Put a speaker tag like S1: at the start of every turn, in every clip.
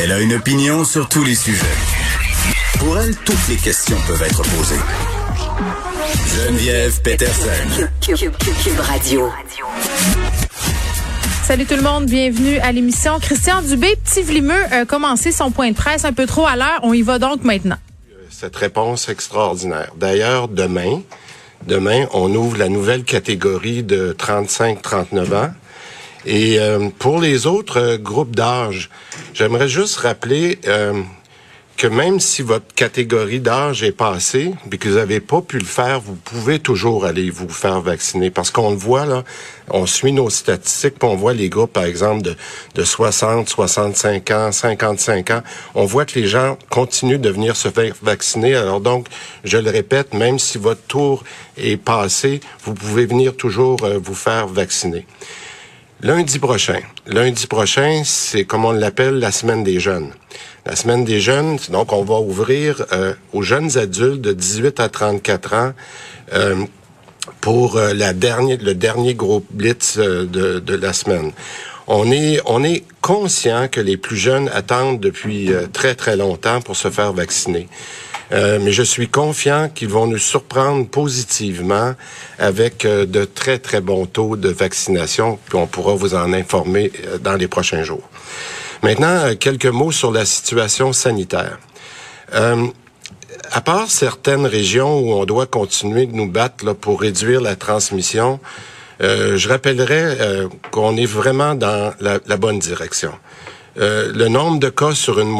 S1: Elle a une opinion sur tous les sujets. Pour elle, toutes les questions peuvent être posées. Geneviève Peterson.
S2: Cube Radio.
S3: Salut tout le monde, bienvenue à l'émission. Christian Dubé, petit vlimeux, a commencé son point de presse un peu trop à l'heure. On y va donc maintenant.
S4: Cette réponse extraordinaire. D'ailleurs, demain, demain, on ouvre la nouvelle catégorie de 35-39 ans. Et euh, pour les autres euh, groupes d'âge, j'aimerais juste rappeler euh, que même si votre catégorie d'âge est passée, puis que vous n'avez pas pu le faire, vous pouvez toujours aller vous faire vacciner. Parce qu'on le voit, là, on suit nos statistiques, puis on voit les groupes, par exemple, de, de 60, 65 ans, 55 ans. On voit que les gens continuent de venir se faire vacciner. Alors donc, je le répète, même si votre tour est passé, vous pouvez venir toujours vous faire vacciner. Lundi prochain. Lundi prochain, c'est comme on l'appelle la semaine des jeunes. La semaine des jeunes, donc on va ouvrir euh, aux jeunes adultes de 18 à 34 ans euh, pour euh, la dernière, le dernier gros blitz de, de la semaine. On est, on est conscient que les plus jeunes attendent depuis très très longtemps pour se faire vacciner. Euh, mais je suis confiant qu'ils vont nous surprendre positivement avec euh, de très, très bons taux de vaccination, puis on pourra vous en informer euh, dans les prochains jours. Maintenant, quelques mots sur la situation sanitaire. à part certaines régions où on doit continuer de nous battre là, pour réduire la transmission, je rappellerai qu'on est vraiment dans la bonne direction. Euh, le nombre de cas sur une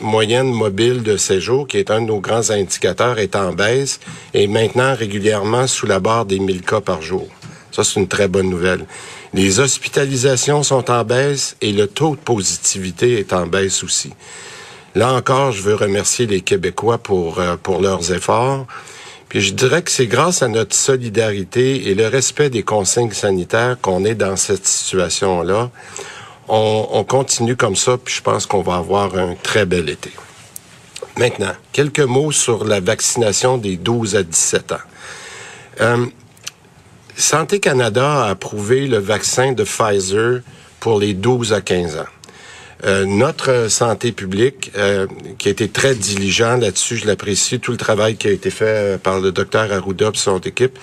S4: moyenne mobile de séjour, qui est un de nos grands indicateurs, est en baisse et maintenant régulièrement sous la barre des 1000 cas par jour. Ça, c'est une très bonne nouvelle. Les hospitalisations sont en baisse et le taux de positivité est en baisse aussi. Là encore, je veux remercier les Québécois pour, euh, pour leurs efforts. Puis je dirais que c'est grâce à notre solidarité et le respect des consignes sanitaires qu'on est dans cette situation-là on, continue comme ça, puis je pense qu'on va avoir un très bel été. Maintenant, quelques mots sur la vaccination des 12 à 17 ans. Euh, Santé Canada a approuvé le vaccin de Pfizer pour les 12 à 15 ans. Euh, notre santé publique, euh, qui a été très diligent là-dessus, je l'apprécie, tout le travail qui a été fait par le docteur Arruda et son équipe,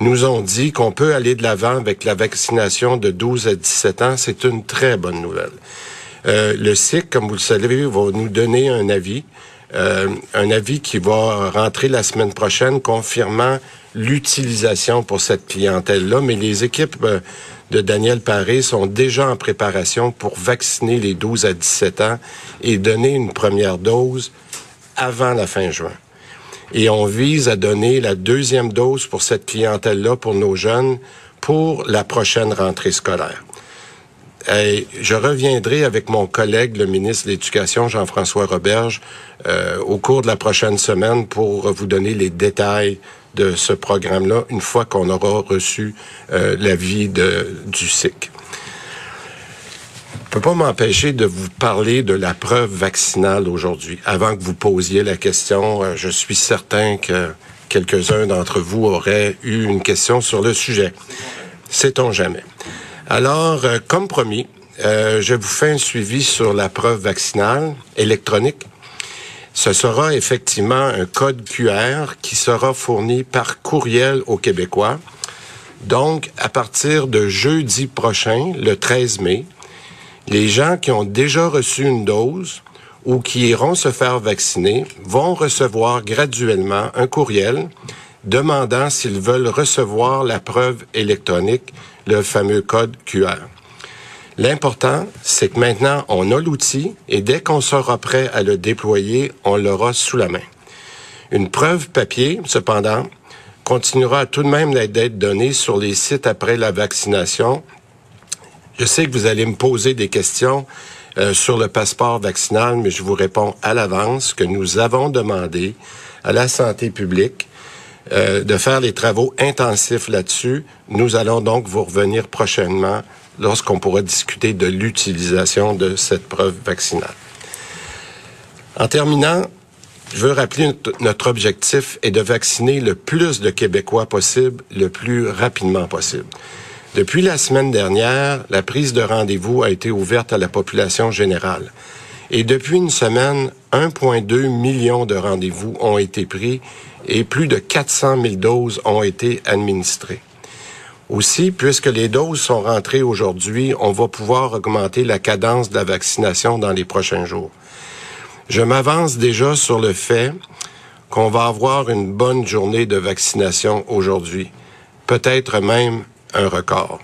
S4: nous ont dit qu'on peut aller de l'avant avec la vaccination de 12 à 17 ans. C'est une très bonne nouvelle. Euh, le SIC, comme vous le savez, va nous donner un avis, euh, un avis qui va rentrer la semaine prochaine, confirmant l'utilisation pour cette clientèle-là. Mais les équipes euh, de Daniel Paré sont déjà en préparation pour vacciner les 12 à 17 ans et donner une première dose avant la fin juin et on vise à donner la deuxième dose pour cette clientèle-là, pour nos jeunes, pour la prochaine rentrée scolaire. Et je reviendrai avec mon collègue, le ministre de l'Éducation, Jean-François Roberge, euh, au cours de la prochaine semaine pour vous donner les détails de ce programme-là une fois qu'on aura reçu euh, l'avis du SIC. Peux pas m'empêcher de vous parler de la preuve vaccinale aujourd'hui. Avant que vous posiez la question, euh, je suis certain que quelques-uns d'entre vous auraient eu une question sur le sujet. Sait-on jamais. Alors, euh, comme promis, euh, je vous fais un suivi sur la preuve vaccinale électronique. Ce sera effectivement un code QR qui sera fourni par courriel aux Québécois. Donc, à partir de jeudi prochain, le 13 mai, les gens qui ont déjà reçu une dose ou qui iront se faire vacciner vont recevoir graduellement un courriel demandant s'ils veulent recevoir la preuve électronique, le fameux code QR. L'important, c'est que maintenant, on a l'outil et dès qu'on sera prêt à le déployer, on l'aura sous la main. Une preuve papier, cependant, continuera tout de même d'être donné sur les sites après la vaccination. Je sais que vous allez me poser des questions euh, sur le passeport vaccinal, mais je vous réponds à l'avance que nous avons demandé à la santé publique euh, de faire les travaux intensifs là-dessus. Nous allons donc vous revenir prochainement lorsqu'on pourra discuter de l'utilisation de cette preuve vaccinale. En terminant, je veux rappeler notre objectif est de vacciner le plus de Québécois possible le plus rapidement possible. Depuis la semaine dernière, la prise de rendez-vous a été ouverte à la population générale. Et depuis une semaine, 1,2 million de rendez-vous ont été pris et plus de 400 000 doses ont été administrées. Aussi, puisque les doses sont rentrées aujourd'hui, on va pouvoir augmenter la cadence de la vaccination dans les prochains jours. Je m'avance déjà sur le fait qu'on va avoir une bonne journée de vaccination aujourd'hui, peut-être même un record.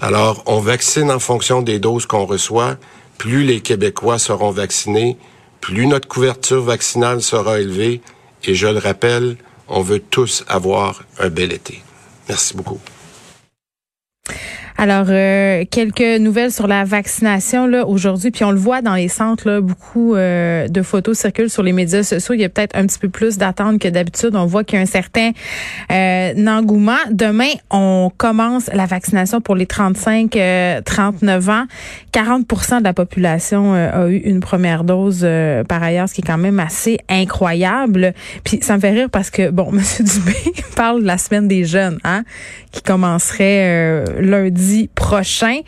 S4: Alors, on vaccine en fonction des doses qu'on reçoit. Plus les Québécois seront vaccinés, plus notre couverture vaccinale sera élevée. Et je le rappelle, on veut tous avoir un bel été. Merci beaucoup.
S3: Alors, euh, quelques nouvelles sur la vaccination là aujourd'hui, puis on le voit dans les centres, là, beaucoup euh, de photos circulent sur les médias sociaux. Il y a peut-être un petit peu plus d'attente que d'habitude. On voit qu'il y a un certain euh, engouement. Demain, on commence la vaccination pour les 35-39 euh, ans. 40% de la population a eu une première dose par ailleurs, ce qui est quand même assez incroyable. Puis ça me fait rire parce que, bon, M. Dubé parle de la semaine des jeunes, hein, qui commencerait lundi prochain.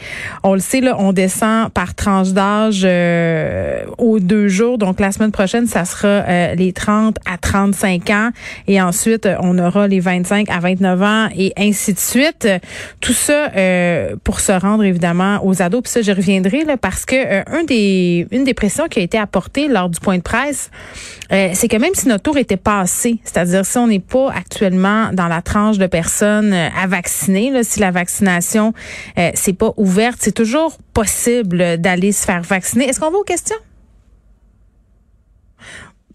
S3: On le sait, là, on descend par tranche d'âge euh, aux deux jours. Donc, la semaine prochaine, ça sera euh, les 30 à 35 ans. Et ensuite, on aura les 25 à 29 ans et ainsi de suite. Tout ça euh, pour se rendre, évidemment, aux ados. Puis ça, je reviendrai là, parce que une des pressions qui a été apportée lors du point de presse, c'est que même si notre tour était passé, c'est-à-dire si on n'est pas actuellement dans la tranche de personnes à vacciner, si la vaccination euh, c'est pas ouverte, c'est toujours possible d'aller se faire vacciner. Est-ce qu'on va aux questions?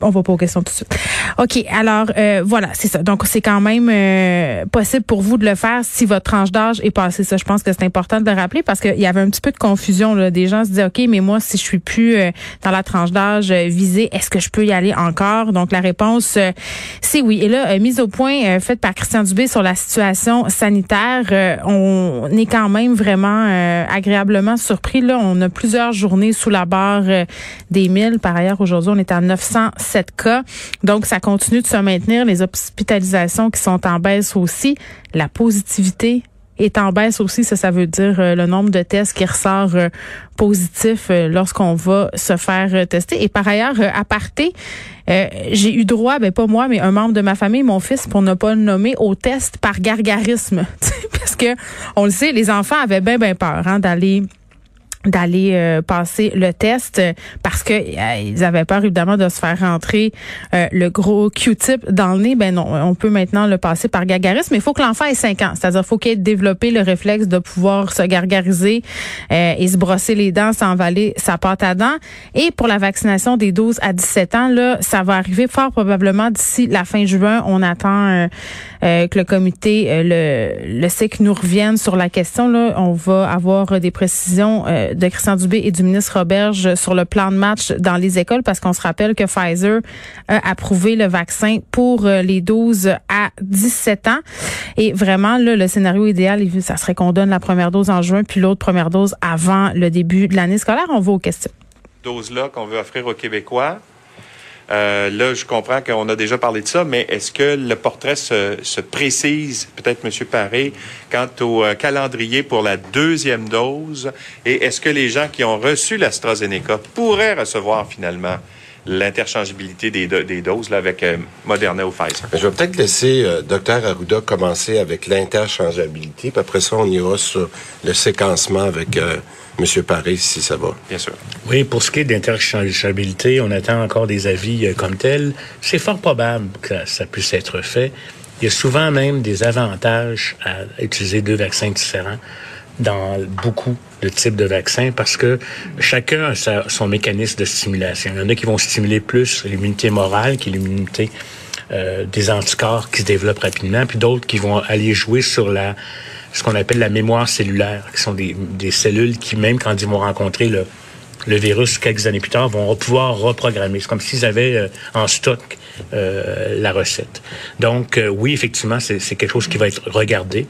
S3: On va pas aux questions tout de suite. OK, alors euh, voilà, c'est ça. Donc c'est quand même euh, possible pour vous de le faire si votre tranche d'âge est passée. Ça, je pense que c'est important de le rappeler parce qu'il y avait un petit peu de confusion. Là. Des gens se disaient, OK, mais moi, si je suis plus euh, dans la tranche d'âge visée, est-ce que je peux y aller encore? Donc la réponse, c'est oui. Et là, mise au point faite par Christian Dubé sur la situation sanitaire, on est quand même vraiment agréablement surpris. Là, on a plusieurs journées sous la barre des 1000. Par ailleurs, aujourd'hui, on est à 900 7 cas. Donc, ça continue de se maintenir. Les hospitalisations qui sont en baisse aussi. La positivité est en baisse aussi. Ça, ça veut dire euh, le nombre de tests qui ressort euh, positif euh, lorsqu'on va se faire tester. Et par ailleurs, à parté, j'ai eu droit, ben pas moi, mais un membre de ma famille, mon fils, pour ne pas le nommer, au test par gargarisme. Parce que, on le sait, les enfants avaient bien, bien peur hein, d'aller d'aller passer le test que euh, avaient peur évidemment de se faire rentrer euh, le gros Q-tip dans le nez. Ben non on peut maintenant le passer par gargarisme mais il faut que l'enfant ait 5 ans. C'est-à-dire faut qu'il ait développé le réflexe de pouvoir se gargariser et se brosser les dents sans avaler sa pâte à dents. Et pour la vaccination des 12 à 17 ans là ça va arriver fort probablement d'ici la fin juin. On attend que le comité le le SIC nous revienne sur la question là. On va avoir des précisions de Christian Dubé et du ministre Roberge sur le plan de match dans les écoles parce qu'on se rappelle que Pfizer a approuvé le vaccin pour euh, les 12 à 17 ans. Et vraiment, là, le scénario idéal, ça serait qu'on donne la première dose en juin puis l'autre première dose avant le début de l'année scolaire. On va aux questions.
S5: Dose-là qu'on veut offrir aux Québécois euh, là, je comprends qu'on a déjà parlé de ça, mais est-ce que le portrait se, précise, peut-être M. Paré, quant au euh, calendrier pour la deuxième dose? Et est-ce que les gens qui ont reçu l'AstraZeneca pourraient recevoir finalement l'interchangeabilité des, doses là, avec euh, Moderna ou Pfizer.
S4: Je vais peut-être laisser euh, Dr Arruda commencer avec l'interchangeabilité, puis après ça, on ira sur le séquencement avec euh, M. Paris, si ça va.
S5: Bien sûr.
S6: Oui, pour ce qui est d'interchangeabilité, on attend encore des avis comme tels. C'est fort probable que ça puisse être fait. Il y a souvent même des avantages à utiliser deux vaccins différents dans beaucoup de types de vaccins parce que chacun a son mécanisme de stimulation. Il y en a qui vont stimuler plus l'immunité morale qui est l'immunité euh, des anticorps qui se développent rapidement, puis d'autres qui vont aller jouer sur ce qu'on appelle la mémoire cellulaire, qui sont des, des cellules qui, même quand ils vont rencontrer le, le virus, quelques années plus tard, vont pouvoir reprogrammer. C'est comme s'ils avaient euh, en stock euh, la recette. Donc, euh, oui, effectivement, c'est quelque chose qui va être regardé,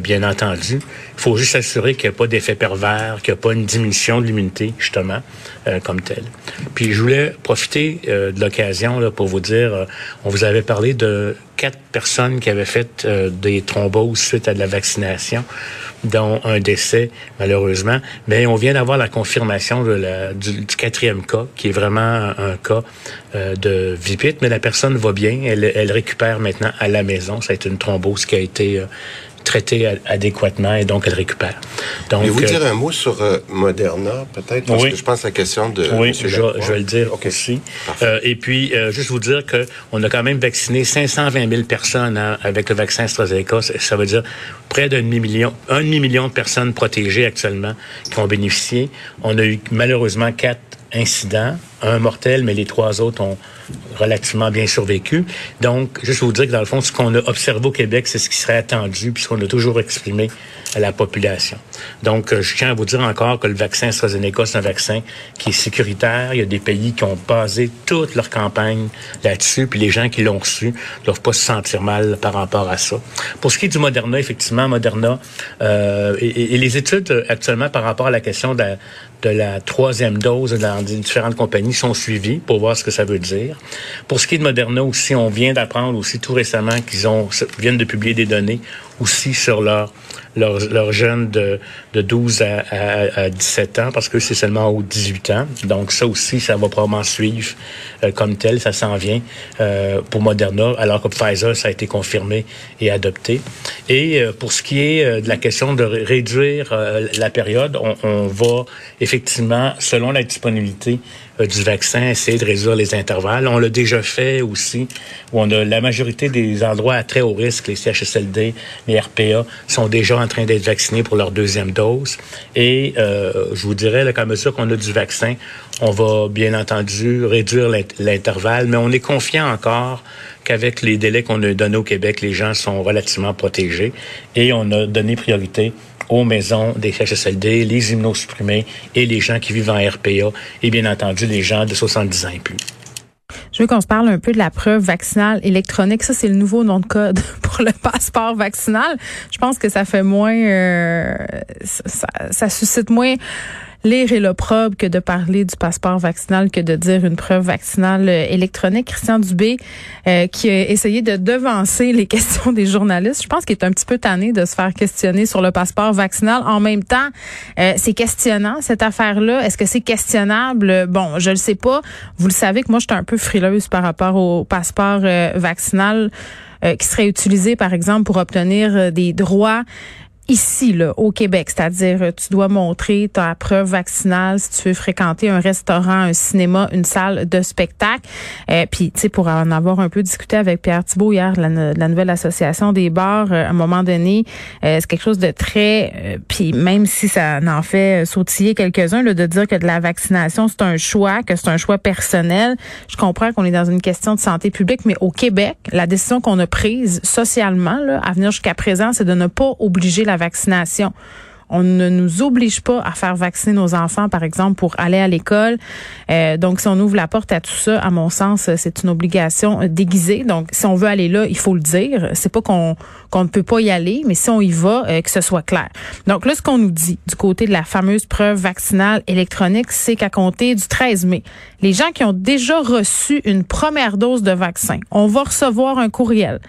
S6: bien entendu. Il faut juste s'assurer qu'il n'y a pas d'effet pervers, qu'il n'y a pas une diminution de l'immunité, justement, comme telle. Puis, je voulais profiter de l'occasion pour vous dire, on vous avait parlé de quatre personnes qui avaient fait des thromboses suite à de la vaccination dont un décès, malheureusement. Mais on vient d'avoir la confirmation de la, du, quatrième cas, qui est vraiment un, cas euh, de vipite, mais la personne va bien. Elle, elle récupère maintenant à la maison. Ça a été une thrombose qui a été euh, traitée adéquatement et donc elle récupère.
S4: Donc, vous dire euh, un mot sur euh, Moderna, peut-être, parce que je pense à la question de.
S6: Oui, je, je, vais le dire aussi. Euh, et puis, juste vous dire que on a quand même vacciné 520 000 personnes hein, avec le vaccin AstraZeneca. Ça veut dire près d'un demi-million, un demi-million de personnes protégées actuellement qui ont bénéficié. On a eu malheureusement quatre incidents, un mortel, mais les trois autres ont relativement bien survécu. Donc, juste vous dire que dans le fond, ce qu'on a observé au Québec, c'est ce qui serait attendu, puisqu'on a toujours exprimé à la population. Donc, euh, je tiens à vous dire encore que le vaccin AstraZeneca, c'est un vaccin qui est sécuritaire. Il y a des pays qui ont basé toute leur campagne là-dessus, puis les gens qui l'ont reçu ne doivent pas se sentir mal par rapport à ça. Pour ce qui est du Moderna, effectivement, Moderna euh, et, les études actuellement par rapport à la question de la, de la troisième dose dans différentes compagnies sont suivies pour voir ce que ça veut dire. Pour ce qui est de Moderna aussi, on vient d'apprendre aussi tout récemment qu'ils ont viennent de publier des données aussi sur leur leurs jeunes de, de 12 à, à, à, 17 ans, parce que c'est seulement aux 18 ans. Donc ça aussi, ça va probablement suivre euh, comme tel, ça s'en vient euh, pour Moderna, alors que Pfizer, ça a été confirmé et adopté. Et euh, pour ce qui est de la question de réduire la période, on, va effectivement, selon la disponibilité du vaccin, essayer de réduire les intervalles. On l'a déjà fait aussi, où on a la majorité des endroits à très haut risque, les CHSLD, les RPA, sont déjà en train d'être vaccinés pour leur deuxième dose. Et euh, je vous dirais, là, qu'à mesure qu'on a du vaccin, on va bien entendu réduire l'intervalle, mais on est confiant encore qu'avec les délais qu'on a donnés au Québec, les gens sont relativement protégés et on a donné priorité aux maisons des CHSLD, les immunosupprimés et les gens qui vivent en RPA et bien entendu les gens de 70 ans et plus.
S3: Je veux qu'on se parle un peu de la preuve vaccinale électronique. Ça, c'est le nouveau nom de code pour le passeport vaccinal. Je pense que ça fait moins, euh, ça, ça suscite moins lire et l'opprobre que de parler du passeport vaccinal que de dire une preuve vaccinale euh, électronique. Christian Dubé, euh, qui a essayé de devancer les questions des journalistes, je pense qu'il est un petit peu tanné de se faire questionner sur le passeport vaccinal. En même temps, euh, c'est questionnant, cette affaire-là. Est-ce que c'est questionnable? Bon, je le sais pas. Vous le savez que moi, je suis un peu frileuse par rapport au passeport vaccinal qui serait utilisé, par exemple, pour obtenir des droits ici, là, au Québec. C'est-à-dire, tu dois montrer ta preuve vaccinale si tu veux fréquenter un restaurant, un cinéma, une salle de spectacle. Euh, puis, tu sais, pour en avoir un peu discuté avec Pierre Thibault hier, la, la nouvelle association des bars, euh, à un moment donné, euh, c'est quelque chose de très... Euh, puis même si ça en fait sautiller quelques-uns, de dire que de la vaccination, c'est un choix, que c'est un choix personnel. Je comprends qu'on est dans une question de santé publique, mais au Québec, la décision qu'on a prise socialement, là, à venir jusqu'à présent, c'est de ne pas obliger la vaccination. On ne nous oblige pas à faire vacciner nos enfants, par exemple, pour aller à l'école. Euh, donc, si on ouvre la porte à tout ça, à mon sens, c'est une obligation déguisée. Donc, si on veut aller là, il faut le dire. C'est pas qu'on ne peut pas y aller, mais si on y va, euh, que ce soit clair. Donc là, ce qu'on nous dit du côté de la fameuse preuve vaccinale électronique, c'est qu'à compter du 13 mai, les gens qui ont déjà reçu une première dose de vaccin, on va recevoir un courriel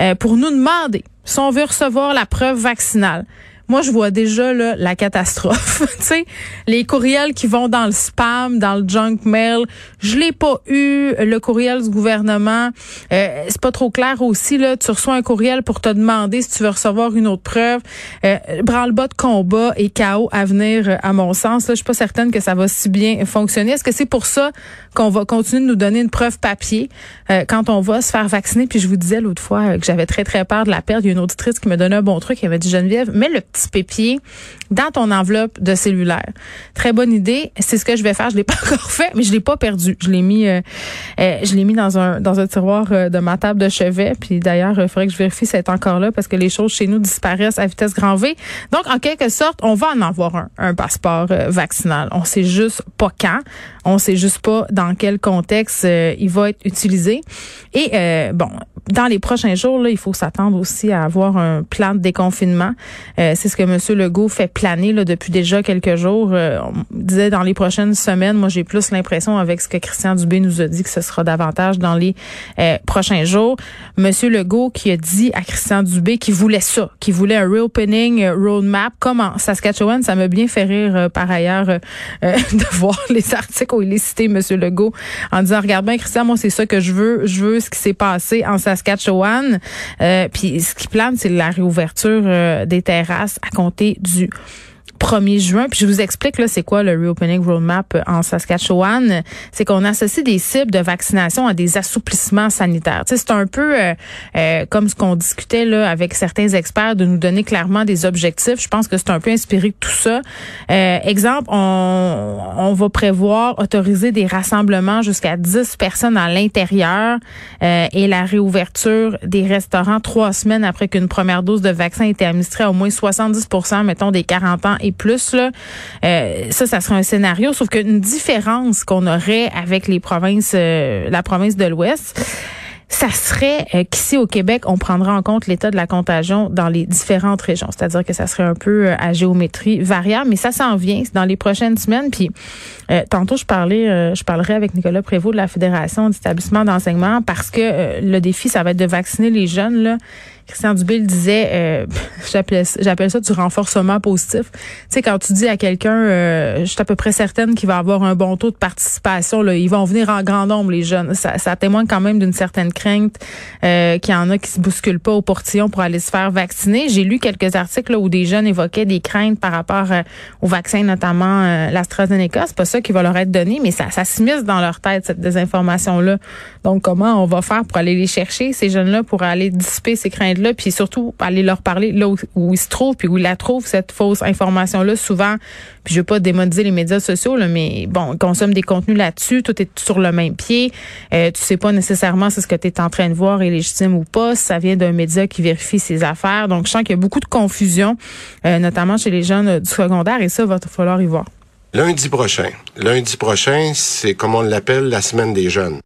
S3: euh, pour nous demander si on veut recevoir la preuve vaccinale. Moi, je vois déjà la catastrophe. tu sais, les courriels qui vont dans le spam, dans le junk mail. Je l'ai pas eu. Le courriel du gouvernement, euh, c'est pas trop clair aussi. Là, tu reçois un courriel pour te demander si tu veux recevoir une autre preuve. Euh, branle-bas de combat et chaos à venir, à mon sens. Là, je suis pas certaine que ça va si bien fonctionner. Est-ce que c'est pour ça qu'on va continuer de nous donner une preuve papier euh, quand on va se faire vacciner? Puis je vous disais l'autre fois que j'avais très très peur de la perte. Il y a une auditrice qui me donnait un bon truc. Elle m'a dit Geneviève, mais le petits pépiers dans ton enveloppe de cellulaire. Très bonne idée. C'est ce que je vais faire. Je l'ai pas encore fait, mais je l'ai pas perdu. Je l'ai mis, euh, euh, je l'ai mis dans un dans un tiroir euh, de ma table de chevet. Puis d'ailleurs, il faudrait que je vérifie si c'est encore là parce que les choses chez nous disparaissent à vitesse grand V. Donc, en quelque sorte, on va en avoir un, un passeport vaccinal. On sait juste pas quand. On sait juste pas dans quel contexte il va être utilisé. Et bon, dans les prochains jours, là, il faut s'attendre aussi à avoir un plan de déconfinement. c'est ce que M. Legault fait plané là, depuis déjà quelques jours. Euh, on disait dans les prochaines semaines, moi j'ai plus l'impression avec ce que Christian Dubé nous a dit que ce sera davantage dans les euh, prochains jours. Monsieur Legault qui a dit à Christian Dubé qu'il voulait ça, qu'il voulait un reopening euh, roadmap comme en Saskatchewan. Ça m'a bien fait rire par ailleurs de voir les articles où il est cité Monsieur Legault en disant regarde bien Christian, moi c'est ça que je veux, je veux ce qui s'est passé en Saskatchewan. Puis ce qui plane, c'est la réouverture des terrasses à compter du 1er juin. Puis je vous explique là, c'est quoi le Reopening Roadmap en Saskatchewan. C'est qu'on associe des cibles de vaccination à des assouplissements sanitaires. C'est un peu euh, euh, comme ce qu'on discutait là avec certains experts de nous donner clairement des objectifs. Je pense que c'est un peu inspiré de tout ça. Euh, exemple, on, on va prévoir autoriser des rassemblements jusqu'à 10 personnes à l'intérieur et la réouverture des restaurants trois semaines après qu'une première dose de vaccin ait été administrée à au moins 70% mettons, des 40 ans et plus. Là, euh, ça, ça serait un scénario, sauf qu'une différence qu'on aurait avec les provinces, euh, la province de l'Ouest, ça serait euh, qu'ici au Québec, on prendra en compte l'état de la contagion dans les différentes régions. C'est-à-dire que ça serait un peu à géométrie variable, mais ça s'en vient dans les prochaines semaines. Puis tantôt, je parlais, je parlerai avec Nicolas Prévost de la Fédération d'établissements d'enseignement parce que le défi, ça va être de vacciner les jeunes là Christian Dubé disait, euh, j'appelle ça du renforcement positif. Tu sais, quand tu dis à quelqu'un, euh, je suis à peu près certaine qu'il va avoir un bon taux de participation, là, ils vont venir en grand nombre, les jeunes. Ça, ça témoigne quand même d'une certaine crainte euh, qu'il y en a qui se bousculent pas au portillon pour aller se faire vacciner. J'ai lu quelques articles là, où des jeunes évoquaient des craintes par rapport euh, au vaccin, notamment euh, l'AstraZeneca. C'est pas ça qui va leur être donné, mais ça, ça s'immisce dans leur tête, cette désinformation-là. Donc, comment on va faire pour aller les chercher, ces jeunes-là, pour aller dissiper ces craintes là puis surtout aller leur parler là où, ils se trouvent, puis où ils la trouvent, cette fausse information-là, souvent. Puis je veux pas démoniser les médias sociaux, là, mais bon, ils consomment des contenus là-dessus, tout est sur le même pied. Euh, tu sais pas nécessairement si ce que tu es en train de voir est légitime ou pas, si ça vient d'un média qui vérifie ses affaires. Donc, je sens qu'il y a beaucoup de confusion, euh, notamment chez les jeunes euh, du secondaire, et ça, va falloir y voir.
S4: Lundi prochain. Lundi prochain, c'est comme on l'appelle la semaine des jeunes.